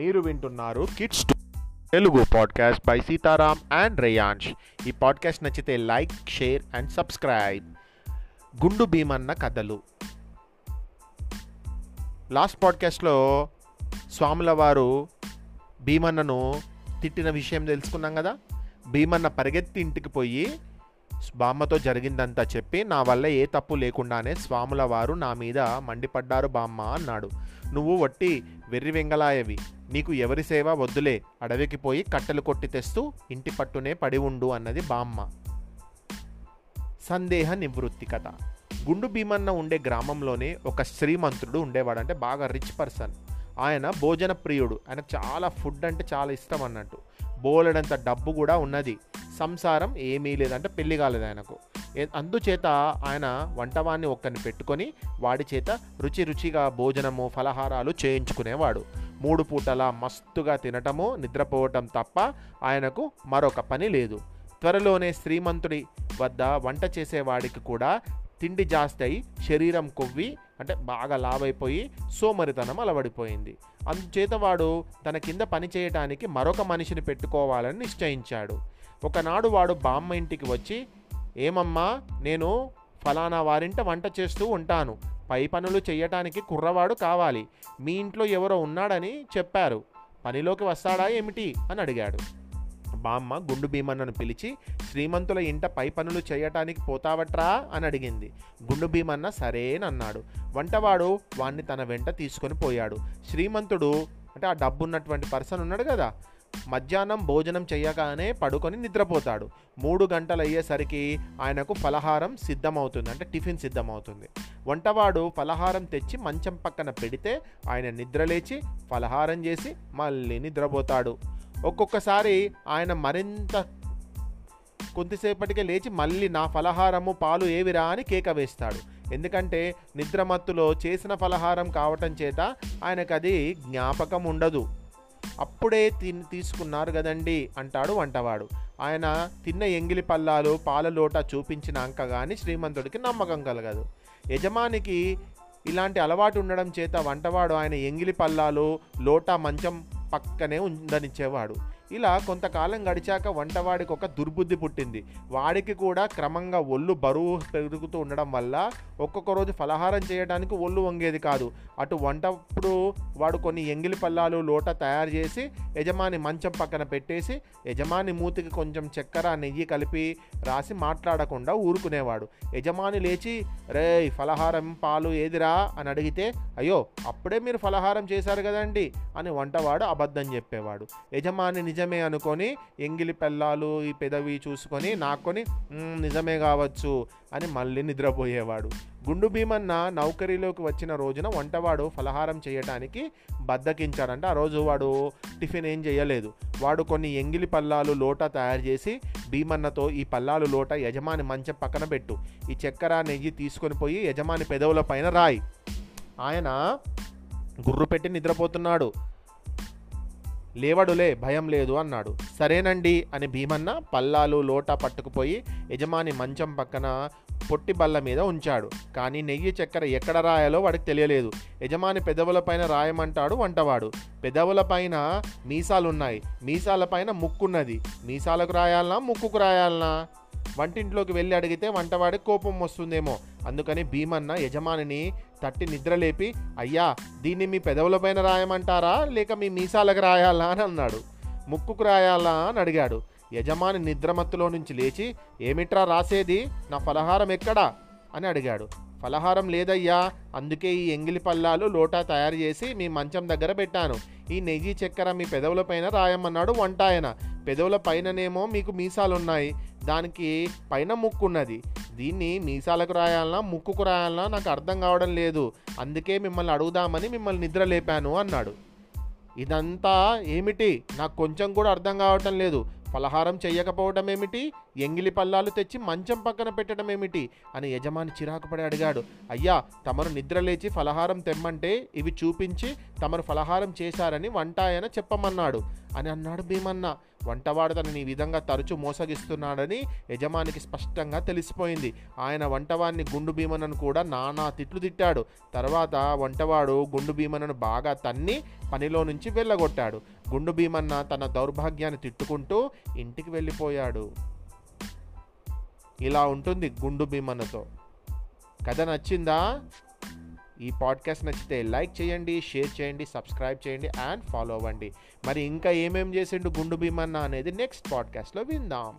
మీరు వింటున్నారు kids Telugu podcast by Sitaram and Reyansh ఈ పాడ్కాస్ట్ నచ్చితే లైక్ షేర్ అండ్ సబ్స్క్రైబ్ గుండు భీమన్న కథలు. లాస్ట్ పాడ్కాస్ట్లో స్వాముల వారు భీమన్నను తిట్టిన విషయం తెలుసుకున్నాం కదా? భీమన్న పరిగెత్తి ఇంటికి పోయి బామ్మతో జరిగిందంతా చెప్పి నా వల్ల ఏ తప్పు లేకుండానే స్వాముల వారు నా మీద మండిపడ్డారు బామ్మ అన్నాడు. నువ్వు వట్టి వెర్రి వెంగలాయవి నీకు ఎవరి సేవ వద్దులే. అడవికి పోయి కట్టెలు కొట్టి తెస్తూ ఇంటి పట్టునే పడి ఉండు అన్నది బామ్మ. సందేహ నివృత్తి కథ. గుండు భీమన్న ఉండే గ్రామంలోనే ఒక శ్రీమంతుడు ఉండేవాడు అంటే బాగా రిచ్ పర్సన్. ఆయన భోజన ప్రియుడు ఆయన చాలా ఫుడ్ అంటే చాలా ఇష్టం అన్నట్టు. బోలెడంత డబ్బు కూడా ఉన్నది. సంసారం ఏమీ లేదంటే పెళ్ళి కాలేదు ఆయనకు. అందుచేత ఆయన వంటవాన్ని ఒక్కరిని పెట్టుకొని వాడి చేత రుచి రుచిగా భోజనము ఫలహారాలు చేయించుకునేవాడు. మూడు పూటలా మస్తుగా తినటము నిద్రపోవటం తప్ప ఆయనకు మరొక పని లేదు. త్వరలోనే శ్రీమంతుడి వద్ద వంట చేసేవాడికి కూడా తిండి జాస్తి అయి శరీరం కొవ్వి అంటే బాగా లావైపోయి సోమరితనం అలవడిపోయింది. అందుచేత వాడు తన కింద పని చేయటానికి మరొక మనిషిని పెట్టుకోవాలని నిశ్చయించాడు. ఒకనాడు వాడు బామ్మ ఇంటికి వచ్చి ఏమమ్మా నేను ఫలానా వారింట వంట చేస్తూ ఉంటాను. పై పనులు చేయటానికి కుర్రవాడు కావాలి. మీ ఇంట్లో ఎవరో ఉన్నాడని చెప్పారు. పనిలోకి వస్తాడా ఏమిటి? అని అడిగాడు. బామ్మ గుండు భీమన్నను పిలిచి శ్రీమంతుల ఇంట పై పనులు చేయటానికి పోతావట్రా? అని అడిగింది. గుండు భీమన్న సరేనన్నాడు వంటవాడు వాణ్ణి తన వెంట తీసుకొని పోయాడు. శ్రీమంతుడు అంటే ఆ డబ్బు ఉన్నటువంటి పర్సన్ ఉన్నాడు కదా మధ్యాహ్నం భోజనం చేయగానే పడుకొని నిద్రపోతాడు. మూడు గంటలు అయ్యేసరికి ఆయనకు ఫలహారం సిద్ధమవుతుంది అంటే టిఫిన్ సిద్ధమవుతుంది. వంటవాడు ఫలహారం తెచ్చి మంచం పక్కన పెడితే ఆయన నిద్రలేచి ఫలహారం చేసి మళ్ళీ నిద్రపోతాడు. ఒక్కొక్కసారి ఆయన మరింత కొద్దిసేపటికే లేచి మళ్ళీ నా ఫలహారము పాలు ఏవిరా అని కేక వేస్తాడు. ఎందుకంటే నిద్రమత్తులో చేసిన ఫలహారం కావటం చేత ఆయనకు అది జ్ఞాపకం ఉండదు. అప్పుడే తిని తీసుకున్నారు కదండి అంటాడు వంటవాడు. ఆయన తిన్న ఎంగిలి పల్లాలు పాల లోట చూపించినాక కానీ శ్రీమంతుడికి నమ్మకం కలగదు. యజమానికి ఇలాంటి అలవాటు ఉండడం చేత వంటవాడు ఆయన ఎంగిలి పల్లాలు లోటా మంచం పక్కనే ఉండనిచ్చేవాడు ఇలా కొంతకాలం గడిచాక వంటవాడికి ఒక దుర్బుద్ధి పుట్టింది. వాడికి కూడా క్రమంగా ఒళ్ళు బరువు పెరుగుతూ ఉండడం వల్ల ఒక్కొక్క రోజు ఫలహారం చేయడానికి ఒళ్ళు వంగేది కాదు. అటు వంటప్పుడు వాడు కొన్ని ఎంగిలి పల్లాలు లోట తయారు చేసి యజమాని మంచం పక్కన పెట్టేసి యజమాని మూతికి కొంచెం చక్కెర నెయ్యి కలిపి రాసి మాట్లాడకుండా ఊరుకునేవాడు. యజమాని లేచి రే ఫలహారం పాలు ఏదిరా? అని అడిగితే అయ్యో అప్పుడే మీరు ఫలహారం చేశారు కదండి అని వంటవాడు అబద్ధం చెప్పేవాడు. యజమాని నిజమే అనుకొని ఎంగిలి పెళ్ళాలు ఈ పెదవి చూసుకొని నాకొని నిజమే కావచ్చు అని మళ్ళీ నిద్రపోయేవాడు. గుండు భీమన్న నౌకరీలోకి వచ్చిన రోజున వంటవాడు ఫలహారం చేయటానికి బద్దకించాడంటే. ఆ రోజు వాడు టిఫిన్ ఏం చేయలేదు. వాడు కొన్ని ఎంగిలి పల్లాలు లోట తయారు చేసి భీమన్నతో ఈ పల్లాలు లోట యజమాని మంచం పక్కన పెట్టు. ఈ చక్కెర నెయ్యి తీసుకొని పోయి యజమాని పెదవుల పైన రాయి. ఆయన గుర్రు పెట్టి నిద్రపోతున్నాడు. లేవడులే భయం లేదు అన్నాడు. సరేనండి అని భీమన్న పల్లాలు లోటా పట్టుకుపోయి యజమాని మంచం పక్కన పొట్టి బల్ల మీద ఉంచాడు. కానీ నెయ్యి చక్కెర ఎక్కడ రాయాలో వాడికి తెలియలేదు. యజమాని పెదవులపైన రాయమంటాడు వంటవాడు. పెదవులపైన మీసాలున్నాయి. మీసాలపైన ముక్కున్నది. మీసాలకు రాయాలనా ముక్కుకు రాయాలనా? వంటింట్లోకి వెళ్ళి అడిగితే వంటవాడికి కోపం వస్తుందేమో. అందుకని భీమన్న యజమానిని తట్టి నిద్రలేపి అయ్యా దీన్ని మీ పెదవులపైన రాయమంటారా? లేక మీ మీసాలకు రాయాలా? అని అన్నాడు. ముక్కుకు రాయాలా? అని అడిగాడు. యజమాని నిద్రమత్తులో నుంచి లేచి ఏమిట్రా రాసేది? నా ఫలహారం ఎక్కడా? అని అడిగాడు. ఫలహారం లేదయ్యా అందుకే ఈ ఎంగిలి పల్లాలు లోటా తయారు చేసి మీ మంచం దగ్గర పెట్టాను. ఈ నెయ్యి చక్కెర మీ పెదవులపైన రాయమన్నాడు వంట ఆయన పెదవుల పైననేమో మీకు మీసాలున్నాయి. దానికి పైన ముక్కు ఉన్నది దీన్ని మీసాలకు రాయాలన్నా ముక్కుకు రాయాలన్నా నాకు అర్థం కావడం లేదు. అందుకే మిమ్మల్ని అడుగుదామని మిమ్మల్ని నిద్ర లేపాను అన్నాడు. ఇదంతా ఏమిటి? నాకు కొంచెం కూడా అర్థం కావటం లేదు. ఫలహారం చేయకపోవడం ఏమిటి? ఎంగిలి పల్లాలు తెచ్చి మంచం పక్కన పెట్టడం ఏమిటి? అని యజమాని చిరాకుపడి అడిగాడు. అయ్యా తమరు నిద్రలేచి ఫలహారం తెమ్మంటే ఇవి చూపించి తమరు ఫలహారం చేశారని వంట ఆయన చెప్పమన్నాడు. అని అన్నాడు భీమన్న. వంటవాడు తనని ఈ విధంగా తరచూ మోసగిస్తున్నాడని యజమానికి స్పష్టంగా తెలిసిపోయింది. ఆయన వంటవాడిని గుండు భీమన్నను కూడా నానా తిట్లు తిట్టాడు. తర్వాత వంటవాడు గుండు భీమన్నను బాగా తన్ని పనిలో నుంచి వెళ్ళగొట్టాడు. గుండు భీమన్న తన దౌర్భాగ్యాన్ని తిట్టుకుంటూ ఇంటికి వెళ్ళిపోయాడు. ఇలా ఉంటుంది గుండు భీమన్నతో. కథ నచ్చిందా? ఈ పాడ్కాస్ట్ నచ్చితే లైక్ చేయండి షేర్ చేయండి సబ్స్క్రైబ్ చేయండి అండ్ ఫాలో అవ్వండి. మరి ఇంకా ఏమేం చేసిండు గుండు భీమన్న అనేది నెక్స్ట్ పాడ్కాస్ట్లో విందాం.